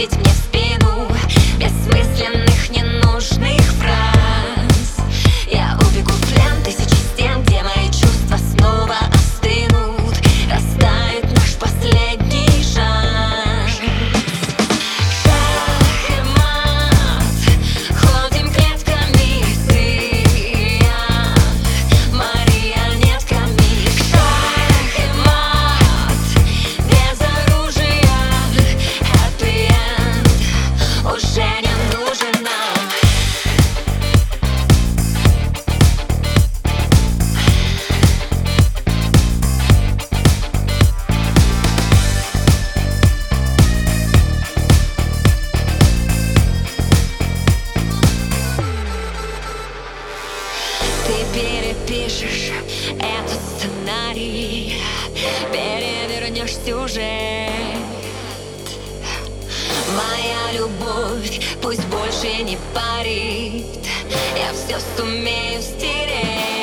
Простите. Ты перепишешь этот сценарий. Перевернешь сюжет Моя любовь пусть больше не парит. Я все сумею стереть